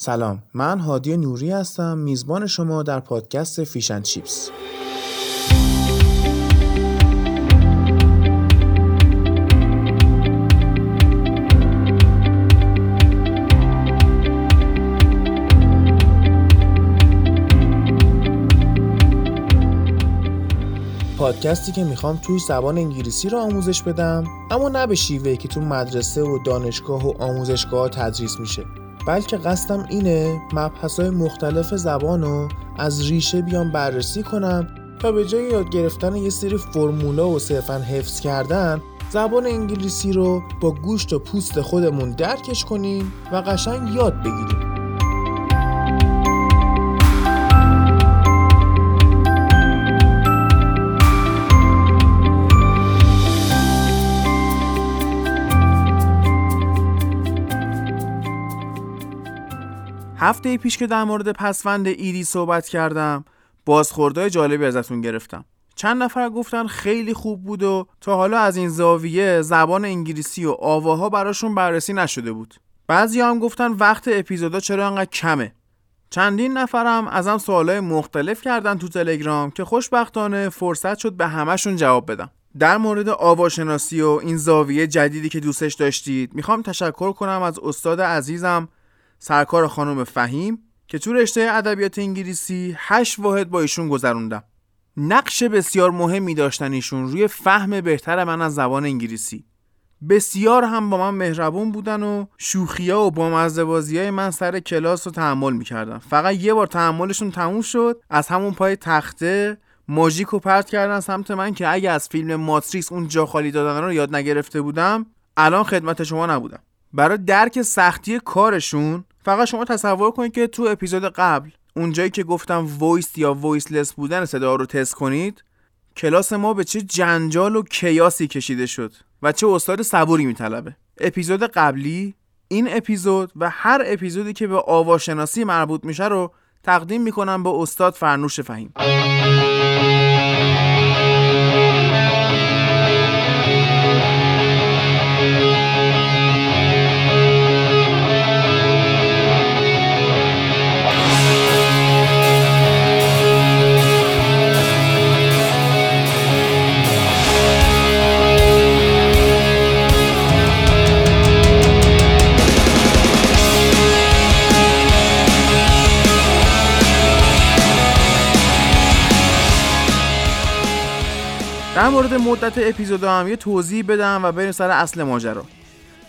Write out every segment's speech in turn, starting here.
سلام من هادی نوری هستم میزبان شما در پادکست فیشن چیپس پادکستی که می‌خوام توی زبان انگلیسی رو آموزش بدم اما نه به شیوهی که تو مدرسه و دانشگاه و آموزشگاه تدریس میشه. بلکه قصدم اینه مبحث مختلف زبان رو از ریشه بیام بررسی کنم تا به جای یاد گرفتن یه سری فرمولا و صرفا حفظ کردن زبان انگلیسی رو با گوشت و پوست خودمون درکش کنیم و قشنگ یاد بگیریم. هفته پیش که در مورد پسوند ایدی صحبت کردم بازخوردهای جالبی ازتون گرفتم. چند نفر گفتن خیلی خوب بود و تا حالا از این زاویه زبان انگلیسی و آواها براشون بررسی نشده بود. بعضی هم گفتن وقت اپیزودا چرا انقدر کمه. چندین نفرم ازم سوالای مختلف کردن تو تلگرام که خوشبختانه فرصت شد به همشون جواب بدم. در مورد آواشناسی و این زاویه جدیدی که دوستش داشتید می‌خوام تشکر کنم از استاد عزیزم سرکار خانم فهیم که تو رشته ادبیات انگلیسی هشت واحد با ایشون گذروندم. نقش بسیار مهمی داشتن ایشون روی فهم بهتر من از زبان انگلیسی. بسیار هم با من مهربون بودن و شوخیا و با های من سر کلاس رو تحمل می‌کردن. فقط یه بار تحملشون تموم شد از همون پای تخته ماژیک و پرت کردن سمت من که اگه از فیلم ماتریکس اون جا خالی دادن رو یاد نگرفته بودم الان خدمت شما نبودم. برای درک سختی کارشون فقط شما تصور کنید که تو اپیزود قبل اونجایی که گفتم voice یا voiceless بودن صدا رو تست کنید کلاس ما به چه جنجال و chaos ی کشیده شد و چه استاد صبوری میطلبه. اپیزود قبلی این اپیزود و هر اپیزودی که به آواشناسی مربوط میشه رو تقدیم می‌کنم به استاد فرنوش فهیم. مدت اپیزود هم یه توضیح بدم و بریم سر اصل ماجرا.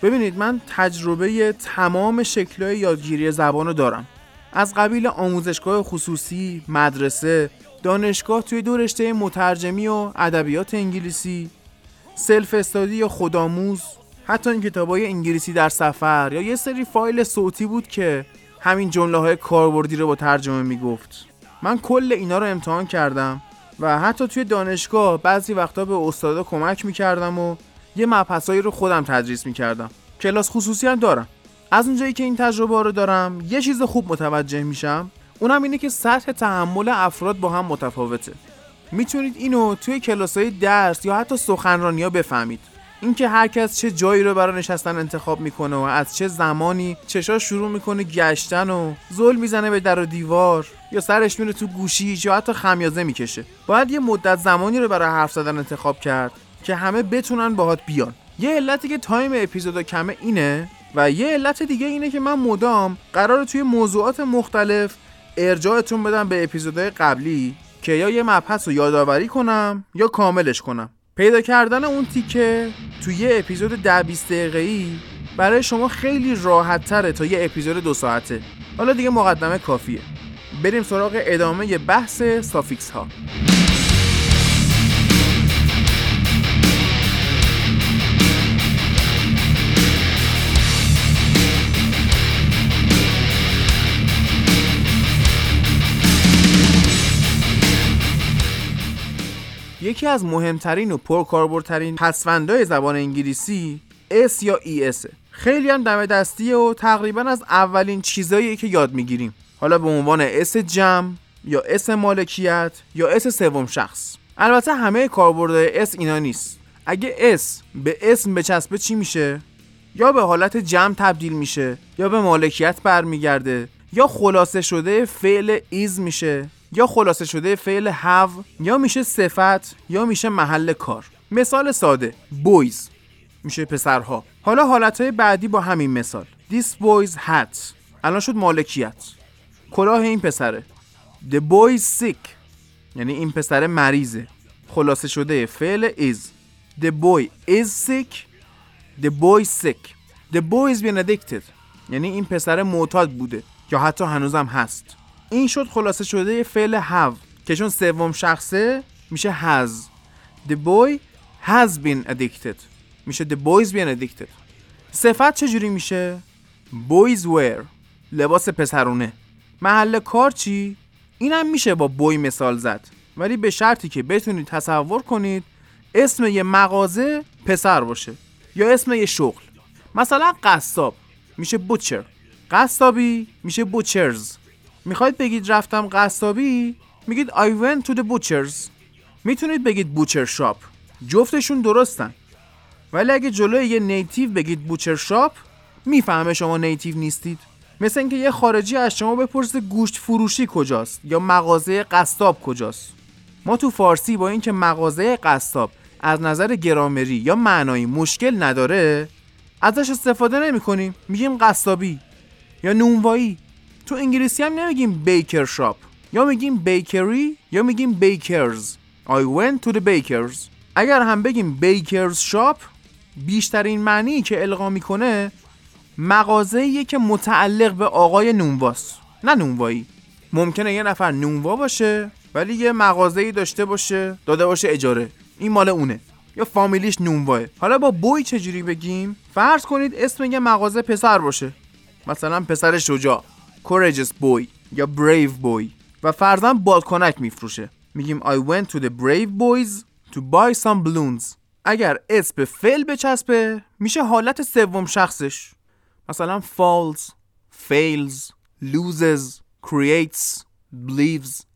ببینید من تجربه تمام شکلهای یادگیری زبان رو دارم. از قبیل آموزشگاه خصوصی، مدرسه، دانشگاه توی دو رشته مترجمی و ادبیات انگلیسی، سلف استادی یا خودآموز، حتی این کتابای انگلیسی در سفر یا یه سری فایل صوتی بود که همین جمله های کاربردی رو با ترجمه می‌گفت. من کل اینا رو امتحان کردم. و حتی توی دانشگاه بعضی وقتا به استادا کمک می‌کردم و یه مبحثایی رو خودم تدریس می‌کردم. کلاس خصوصی هم دارم. از اونجایی که این تجربه رو دارم یه چیز خوب متوجه میشم. اونم اینه که سطح تحمل افراد با هم متفاوته. می‌تونید اینو توی کلاسای درس یا حتی سخنرانی ها بفهمید. اینکه هر کس چه جایی رو برای نشستن انتخاب می‌کنه و از چه زمانی چشاش شروع می‌کنه گشتن و زل می‌زنه به در و دیوار یا سرش میره تو گوشی یا حتی خمیازه می‌کشه. باید یه مدت زمانی رو برای حرف زدن انتخاب کرد که همه بتونن باهات بیان. یه علتی که time اپیزودا کمه اینه و یه علت دیگه اینه که من مدام قرار توی موضوعات مختلف ارجاعتون بدم به اپیزودهای قبلی که یا یه مبحث رو یادآوری کنم یا کاملش کنم. پیدا کردن اون تیکه توی یه اپیزود ده 20 دقیقه‌ای برای شما خیلی راحت تره تا یه اپیزود دو ساعته. حالا دیگه مقدمه کافیه. بریم سراغ ادامه بحث suffix ها یکی از مهمترین و پرکاربردترین پسوندهای زبان انگلیسی s یا es خیلی هم دم دستیه و تقریبا از اولین چیزایی که یاد می‌گیریم. حالا به عنوان s جمع یا s مالکیت یا s سوم شخص. البته همه کاربردهای s اینا نیست. اگه s به اسم بچسبه چی میشه؟ یا به حالت جمع تبدیل میشه یا به مالکیت برمیگرده یا خلاصه شده فعل is میشه. یا خلاصه شده فعل have یا میشه صفت یا میشه محل کار. مثال ساده boys. میشه پسرها. حالا حالتهای بعدی با همین مثال. This boy's hat. الان شد مالکیت. کلاه این پسره. The boy is sick. یعنی این پسر مریضه. خلاصه شده فعل is. The boy is sick. The boy sick. The boy is been addicted. یعنی این پسر معتاد بوده. یا حتی هنوزم هست. این شد خلاصه شده فعل have که چون سوم شخصه میشه has. The boy has been addicted. میشه The boy is been addicted. صفت چجوری میشه؟ boys wear. لباس پسرونه. محل کار چی؟ اینم میشه با بوی مثال زد. ولی به شرطی که بتونید تصور کنید اسم یه مغازه پسر باشه یا اسم یه شغل. مثلا قصاب. میشه بوچر قصابی میشه بوچرز می‌خواید بگید رفتم قصابی؟ میگید I went to the butchers. می‌تونید بگید بوچر شاپ جفتشون درستن. ولی اگه جلوی یه نیتیو بگید بوچر شاپ می‌فهمه شما نیتیو نیستید. مثل اینکه یه خارجی از شما بپرسه گوشت فروشی کجاست یا مغازه قصاب کجاست. ما تو فارسی با اینکه مغازه قصاب از نظر گرامری یا معنایی مشکل نداره ازش استفاده نمی کنیم میگیم قصابی یا نونوایی. تو انگلیسی هم نمیگیم بیکر شاپ. یا میگیم بیکری یا میگیم بیکرز. I went to the bakers. اگر هم بگیم بیکرز شاپ بیشترین معنی که القا می‌کنه مغازه که متعلق به آقای نونواست. نه نونوایی. ممکنه یه نفر نونوا باشه ولی یه مغازه داشته باشه داده باشه اجاره. این مال اونه. یا فامیلیش نونواه. حالا با بوی چجوری بگیم؟ فرض کنید اسم یه مغازه پسر باشه. مثلا پسر شجاع. Courageous boy یا brave boy و فرضاً بالکنک میفروشه میگیم I went to the brave boys to buy some balloons اگر اسم به فعل بچسبه میشه حالت سوم شخصش مثلا falls fails loses creates believes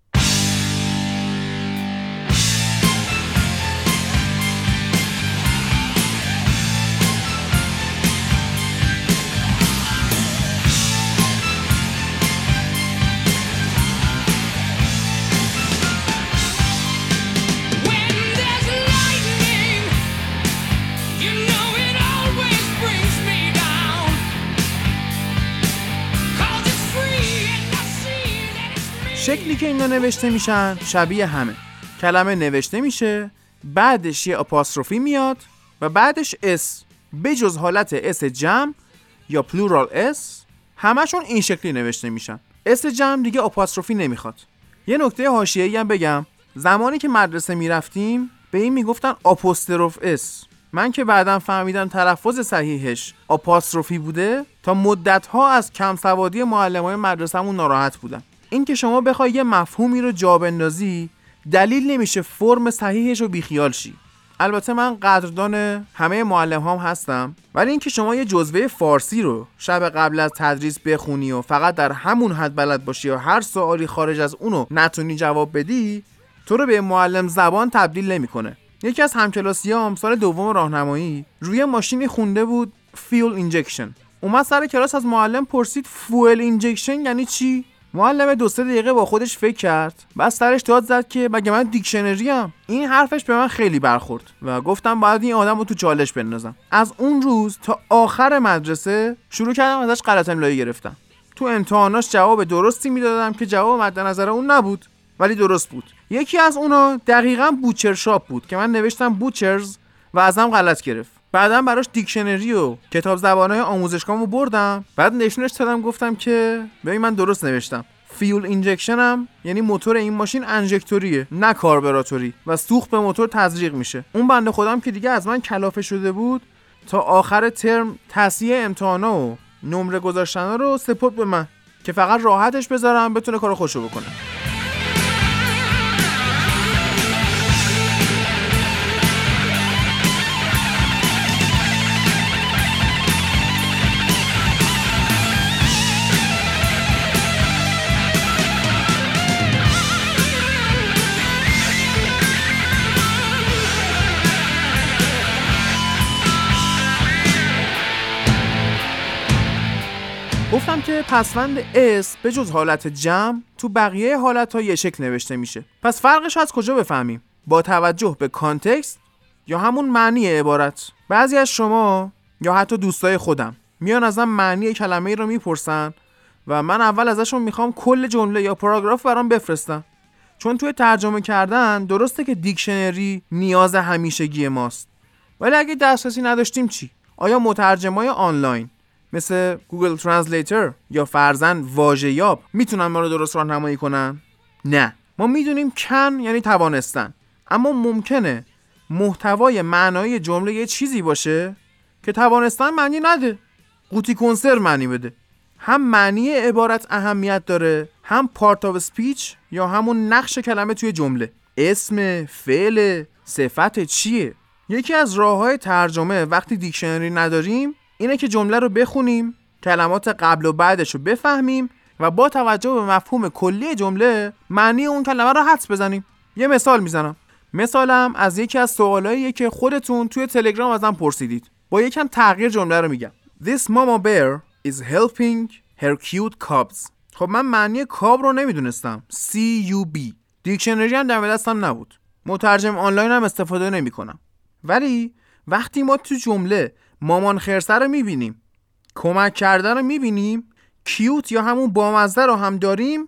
نوشته میشن شبیه همه. کلمه نوشته میشه بعدش یه apostrophe میاد و بعدش s بجز حالت s جمع یا plural s همشون این شکلی نوشته میشن. s جمع دیگه apostrophe نمی‌خواد. یه نکته حاشیه‌ای هم بگم. زمانی که مدرسه می‌رفتیم به این می‌گفتن آپوستروف s من که بعدا فهمیدم تلفظ صحیحش apostrophe بوده تا مدت ها از کم سوادی معلم های ناراحت بودم اینکه شما بخوای یه مفهومی رو جا بندازی دلیل نمیشه فرم صحیحش رو بیخیال شی. البته من قدردان همه معلمام هستم ولی اینکه شما یه جزوه فارسی رو شب قبل از تدریس بخونی و فقط در همون حد بلد باشی و هر سوالی خارج از اونو نتونی جواب بدی تو رو به معلم زبان تبدیل نمی‌کنه. یکی از همکلاسیام سال دوم راهنمایی روی ماشینی خونده بود fuel injection اومد سر کلاس از معلم پرسید fuel injection یعنی چی؟ معلم دو سه دقیقه با خودش فکر کرد. بعد سرش داد زد که مگه من دیکشنری ام؟ این حرفش به من خیلی برخورد و گفتم باید این آدم رو تو چالش بندازم. از اون روز تا آخر مدرسه شروع کردم ازش غلط املایی گرفتم. تو امتحاناش جواب درستی می‌دادم که جواب مد نظر اون نبود ولی درست بود. یکی از اونا دقیقا butcher shop بود که من نوشتم butcher's و ازم غلط گرفت. بعدا براش دیکشنری و کتاب زبانهای آموزشگاهمو بردم. بعد نشونش دادم گفتم که ببین من درست نوشتم. fuel injection هم یعنی موتور این ماشین انژکتوریه نه کاربراتوری و سوخت به موتور تزریق میشه. اون بنده خدام که دیگه از من کلافه شده بود تا آخر ترم تصحیح امتحانا و نمره گذاشتنا رو سپرد به من که فقط راحتش بذارم بتونه کار خودشو بکنه. گفتم که پسوند s به جز حالت جمع تو بقیه حالت ها یه شکل نوشته میشه. پس فرقش از کجا بفهمیم؟ با توجه به context یا همون معنی عبارت؟ بعضی از شما یا حتی دوستای خودم میان ازم معنی کلمه ای رو می‌پرسن و من اول ازشون می‌خوام کل جمله یا پاراگراف برام بفرستن. چون توی ترجمه کردن درسته که دیکشنری نیاز همیشگی ماست. ولی اگه دسترسی نداشتیم چی؟ آیا مترجمای آنلاین مثل Google Translator یا فرضا واژه یاب می‌تونن ما رو درست راهنمایی کنن؟ نه. ما می‌دونیم can یعنی توانستن. اما ممکنه محتوای معنایی جمله یه چیزی باشه که توانستن معنی نده. قوطی کنسرو معنی بده. هم معنی عبارت اهمیت داره هم part of speech یا همون نقش کلمه توی جمله. اسم فعل صفت چیه؟ یکی از راه های ترجمه وقتی دیکشنری نداریم اینه که جمله رو بخونیم کلمات قبل و بعدش رو بفهمیم و با توجه به مفهوم کلی جمله معنی اون کلمه رو حدس بزنیم. یه مثال می‌زنم. مثالم از یکی از سوالاییه که خودتون توی تلگرام ازم پرسیدید. با یکم تغییر جمله رو میگم. This mama bear is helping her cute cubs. خب من معنی کاب رو نمی‌دونستم. C U B. دیکشنری هم دم دستم نبود. مترجم آنلاین هم استفاده نمی‌کنم. ولی وقتی ما تو جمله مامان خرسه رو می‌بینیم. کمک کرده رو می‌بینیم. cute یا همون بامزه رو هم داریم.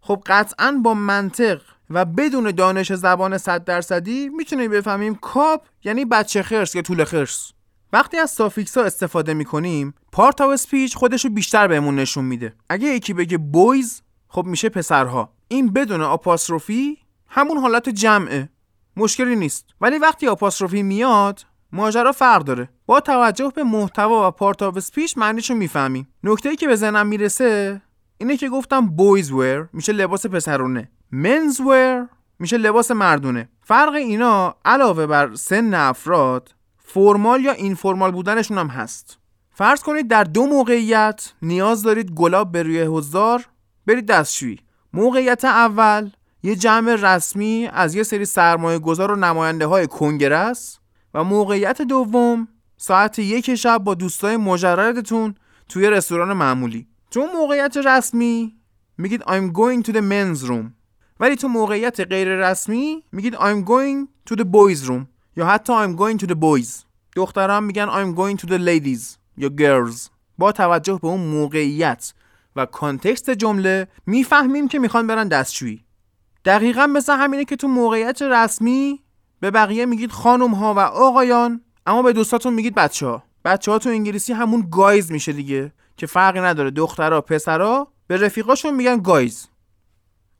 خب قطعا با منطق و بدون دانش زبان صد درصدی می‌تونیم بفهمیم cub یعنی بچه خرس یا توله خرس. وقتی از suffix ها استفاده می‌کنیم part of speech خودشو بیشتر بهمون نشون میده. اگه یکی بگه boys خب میشه پسرها. این بدون apostrophe همون حالت جمعه. مشکلی نیست. ولی وقتی apostrophe میاد ماجرا فرق داره. با توجه به محتوا و part of speech معنیشو می‌فهمیم نکته ای که به ذهنم می‌رسه اینه که گفتم boys' wear میشه لباس پسرونه. men's wear میشه لباس مردونه. فرق اینا علاوه بر سن افراد formal یا informal بودنشون هم هست. فرض کنید در دو موقعیت نیاز دارید گلاب به روی حضار برید دستشویی. موقعیت اول یه جمع رسمی از یه سری سرمایه گذار و نماینده های کنگرس و موقعیت دوم ساعت یک شب با دوستای مجردتون توی رستوران معمولی. تو موقعیت رسمی میگید I'm going to the men's room. ولی تو موقعیت غیر رسمی میگید I'm going to the boys room. یا حتی I'm going to the boys. دختران میگن I'm going to the ladies یا girls. با توجه به اون موقعیت و context جمله می‌فهمیم که می‌خوان برن دستشویی. دقیقا مثل همینه که تو موقعیت رسمی به بقیه میگید خانم ها و آقایان اما به دوستاتون میگید بچه ها بچه ها تو انگلیسی همون guys میشه دیگه که فرقی نداره. دخترها پسرها به رفیقاشون میگن guys.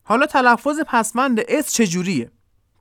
حالا تلفظ پسوند S چجوریه؟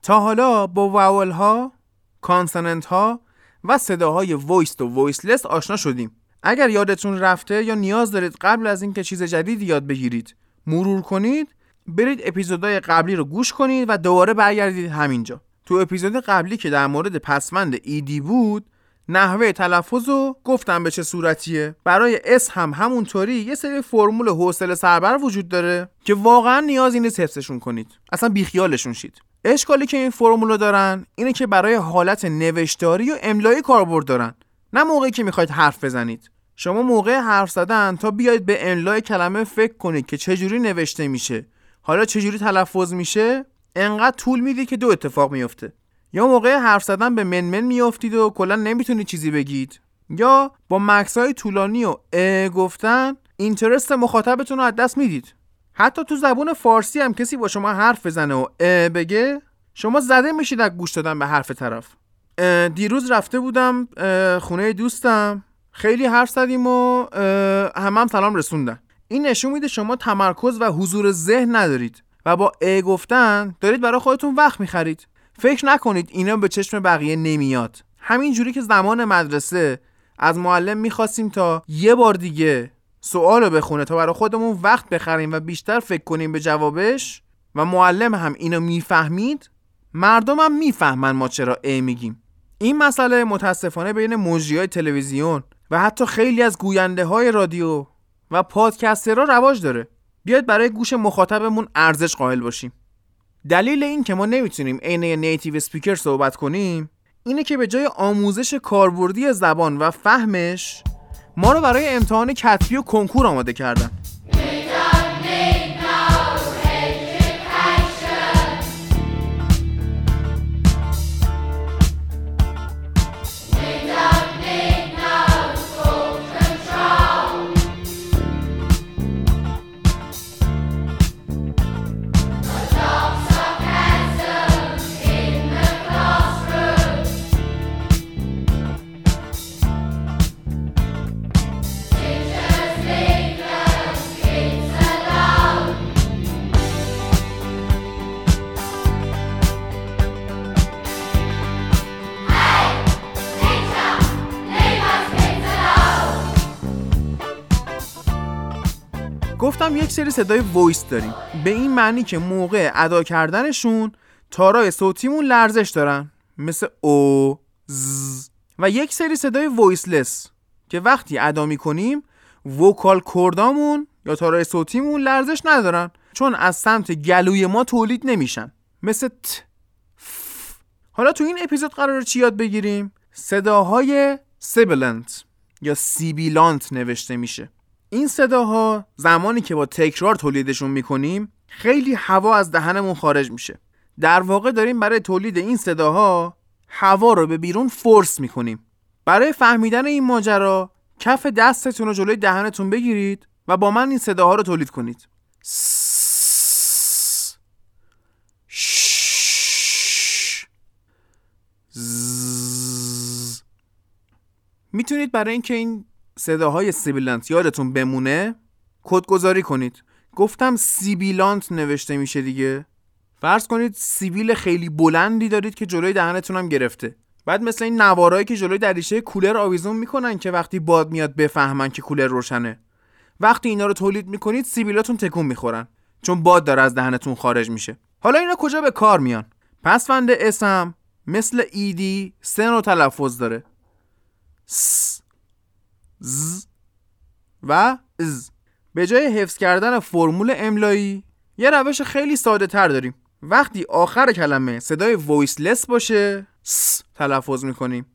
تا حالا با vowel ها consonant ها و صداهای voiced و voiceless آشنا شدیم. اگر یادتون رفته یا نیاز دارید قبل از اینکه چیز جدیدی یاد بگیرید مرور کنید برید اپیزودهای قبلی رو گوش کنید و دوباره برگردید همینجا. تو اپیزود قبلی که در مورد پسمند ایدی بود نحوه تلفظ رو گفتم به چه صورتیه. برای S هم همونطوری یه سری فرمول حوصله سربر وجود داره که واقعا نیازی نیست حفظشون کنید. اصلا بیخیالشون شید. اشکالی که این فرمول دارن اینه که برای حالت نوشتاری و املایی کاربرد دارن نه موقعی که می‌خواید حرف بزنید. شما موقع حرف زدن تا بیاید به املای کلمه فکر کنید که چجوری نوشته میشه. حالا چجوری تلفظ میشه؟ انقدر طول می‌دید که دو اتفاق میفته یا موقع حرف زدن به منمن میافتید و کلا نمی‌تونید چیزی بگید. یا با مکس های طولانی و اه گفتن اینترست مخاطبتون رو از دست می‌دید. حتی تو زبون فارسی هم کسی با شما حرف بزنه و اه بگه شما زده میشید از گوش دادن به حرف طرف. دیروز رفته بودم خونه دوستم. خیلی حرف زدیم و همه هم سلام رسوندن. این نشون میده شما تمرکز و حضور ذهن ندارید. و با ا گفتن دارید برای خودتون وقت می‌خرید. فکر نکنید اینا به چشم بقیه نمیاد. همین جوری که زمان مدرسه از معلم می‌خواستیم تا یه بار دیگه سوال رو بخونه تا برای خودمون وقت بخریم و بیشتر فکر کنیم به جوابش و معلم هم اینو می‌فهمید مردم هم می‌فهمن ما چرا ا میگیم. این مسئله متاسفانه بین مجری تلویزیون و حتی خیلی از گوینده های رادیو و پادکسترها رواج داره. بیاید برای گوش مخاطبمون ارزش قائل باشیم. دلیل این که ما نمی‌تونیم عین نیتیو اسپیکر صحبت کنیم اینه که به جای آموزش کاربردی زبان و فهمش ما رو برای امتحان کتبی و کنکور آماده کردن. گفتم یک سری صدای وایس داریم. به این معنی که موقع ادا کردنشون تارای صوتیمون لرزش دارن. مثل او ز. و یک سری صدای voiceless که وقتی ادا می‌کنیم vocal cord امون یا تارای صوتیمون لرزش ندارن. چون از سمت گلوی ما تولید نمیشن. مثل ت ف. حالا تو این اپیزود قراره چی یاد بگیریم؟ صداهای sibilant یا سیبیلانت نوشته میشه. این صداها زمانی که با تکرار تولیدشون می‌کنیم خیلی هوا از دهنمون خارج میشه. در واقع داریم برای تولید این صداها هوا رو به بیرون فورس می‌کنیم. برای فهمیدن این ماجرا کف دستتون رو جلوی دهنتون بگیرید و با من این صداها رو تولید کنید. می‌تونید برای اینکه این صداهای سیبیلانت یادتون بمونه؟ کدگذاری کنید. گفتم سیبیلانت نوشته میشه دیگه. فرض کنید سیبیل خیلی بلندی دارید که جلوی دهنتون هم گرفته. بعد مثل این نوارایی که جلوی دریچه کولر آویزون می‌کنن که وقتی باد میاد بفهمن که کولر روشنه. وقتی اینا رو تولید می‌کنید سیبیلاتون تکون می‌خورن. چون باد داره از دهنتون خارج میشه. حالا اینا کجا به کار میان؟ پسوند اسم مثل ایدی سه نوع تلفظ داره. س ز و از به جای حفظ کردن فرمول املایی یه روش خیلی ساده تر داریم. وقتی آخر کلمه صدای وایسلس باشه س تلفظ می‌کنیم.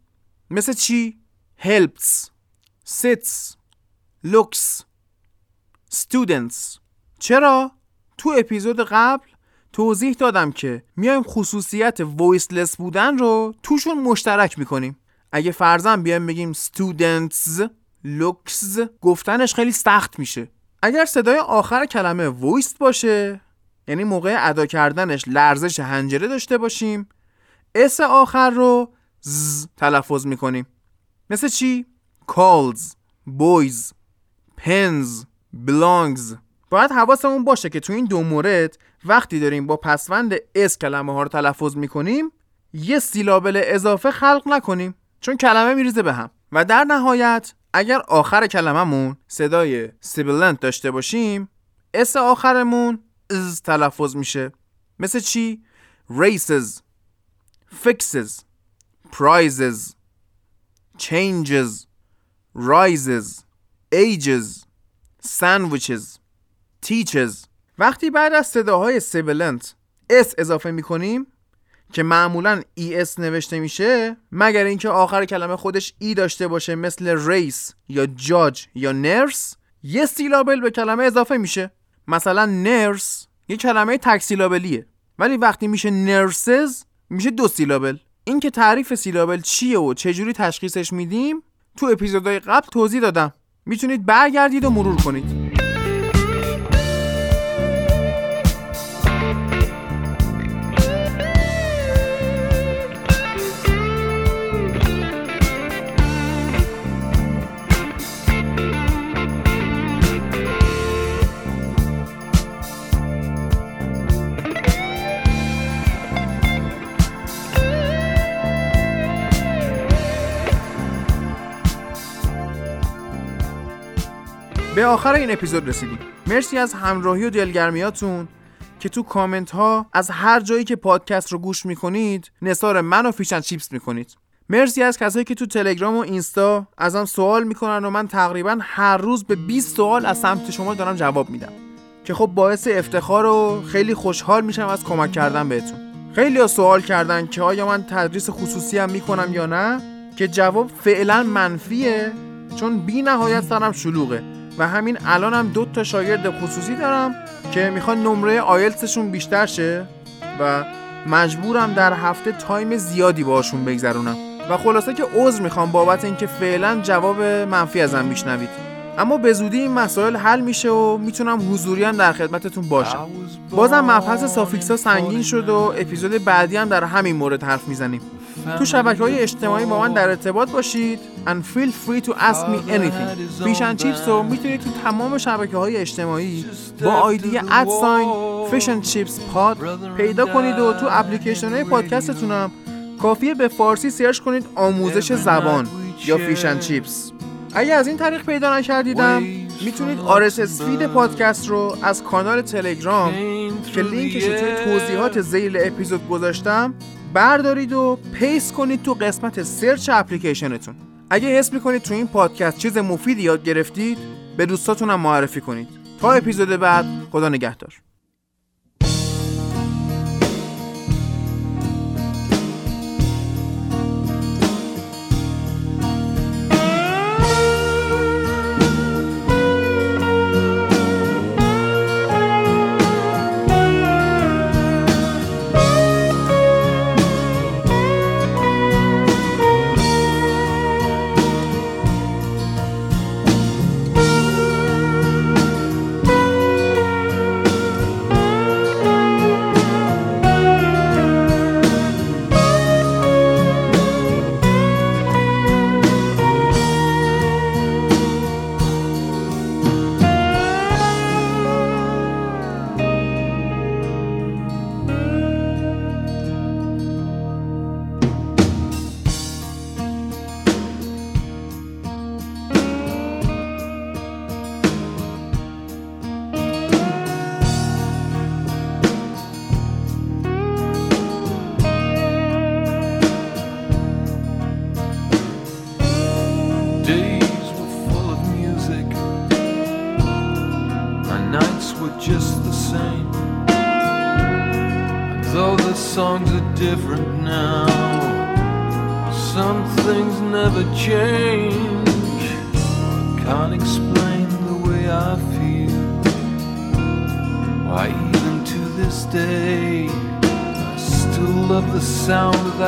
مثل چی؟ helps sits looks students. چرا؟ تو اپیزود قبل توضیح دادم که میایم خصوصیت voiceless بودن رو توشون مشترک می‌کنیم. اگه فرضاً بیایم بگیم students looks گفتنش خیلی سخت میشه. اگر صدای آخر کلمه voiced باشه یعنی موقع ادا کردنش لرزش حنجره داشته باشیم S آخر رو ز تلفظ می‌کنیم. مثل چی؟ calls boys pens belongs. باید حواسمون باشه که تو این دو مورد وقتی داریم با پسوند S کلمه ها رو تلفظ می‌کنیم یه syllable اضافه خلق نکنیم چون کلمه میریزه به هم. و در نهایت اگر آخر کلممون صدای sibilant داشته باشیم S آخرمون از تلفظ میشه مثل چی؟ races fixes prizes changes rises ages sandwiches teaches وقتی بعد از صداهای sibilant S اضافه می‌کنیم که معمولا ES نوشته میشه مگر اینکه آخر کلمه خودش E داشته باشه مثل race یا جاج یا nurse یه syllable به کلمه اضافه میشه. مثلا nurse یه کلمه تک syllable یه ولی وقتی میشه نرسز میشه دو سیلابل این که تعریف سیلابل چیه و چجوری تشخیصش میدیم تو اپیزودهای قبل توضیح دادم. می‌تونید برگردید و مرور کنید. به آخر این اپیزود رسیدیم. مرسی از همراهی و دلگرمیاتون که تو کامنت ها از هر جایی که پادکست رو گوش می‌کنید نثار من و فیشن چیپس می‌کنید. مرسی از کسایی که تو تلگرام و اینستا ازم سوال می‌کنن و من تقریبا هر روز به 20 سوال از سمت شما دارم جواب میدم. که خب باعث افتخار و خیلی خوشحال میشم از کمک کردن بهتون. خیلی ها سوال کردن که آیا من تدریس خصوصی هم می‌کنم یا نه؟ که جواب فعلا منفیه چون بی نهایت سرم شلوغه. و همین الانم دو تا شاگرد خصوصی دارم که می‌خوان نمره آیلتسشون بیشتر شه و مجبورم در هفته time زیادی باشون بگذرونم. و خلاصه که عذر می‌خوام بابت اینکه فعلا جواب منفی ازم میشنوید. اما به زودی این مسائل حل میشه و می‌تونم حضوری هم در خدمتتون باشم. بازم مبحث suffix ها سنگین شد و اپیزود بعدی هم در همین مورد حرف می‌زنیم. تو شبکه های اجتماعی با من در ارتباط باشید. And feel free to ask me anything. fish and chips رو می‌تونید تو تمام شبکه های اجتماعی با ID at sign fish and chips pod پیدا کنید و تو اپلیکیشن های پادکستتون هم کافیه به فارسی search کنید آموزش زبان یا fish and chips. اگه از این طریق پیدا نکردیدم می‌تونید RSS feed پادکست رو از کانال تلگرام که لینکش توی توضیحات ذیل اپیزود گذاشتم بردارید و paste کنید تو قسمت search اپلیکیشنتون. اگه حس می‌کنید تو این پادکست چیز مفیدی یاد گرفتید به دوستاتون هم معرفی کنید. تا اپیزود بعد خدا نگهدار.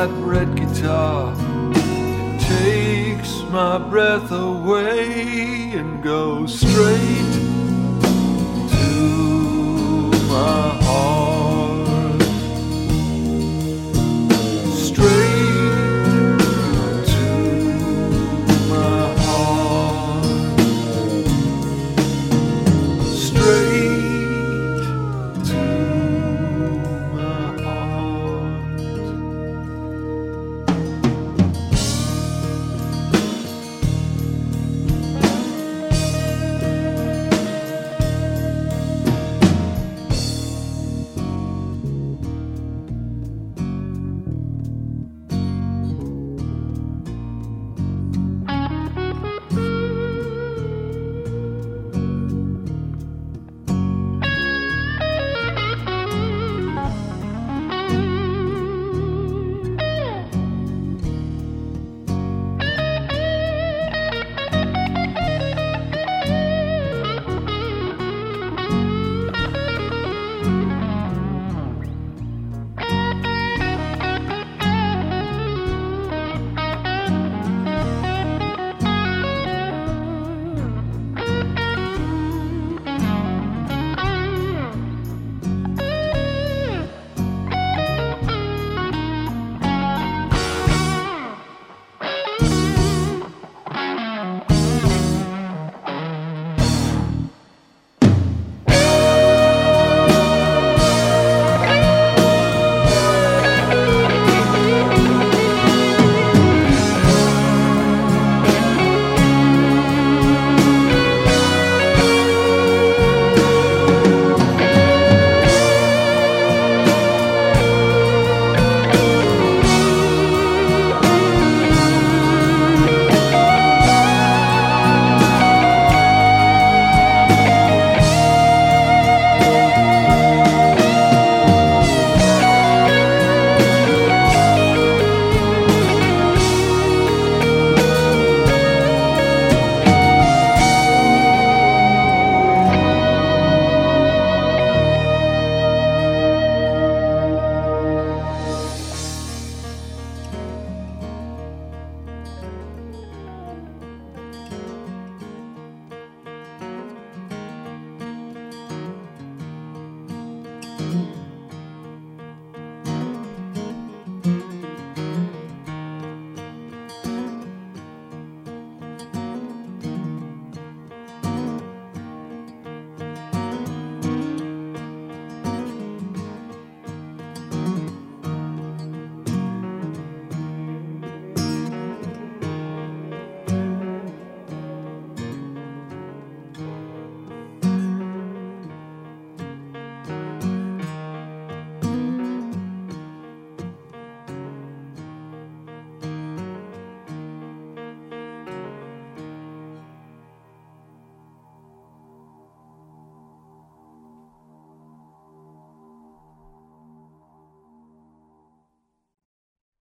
That red guitar. It takes my breath away and goes straight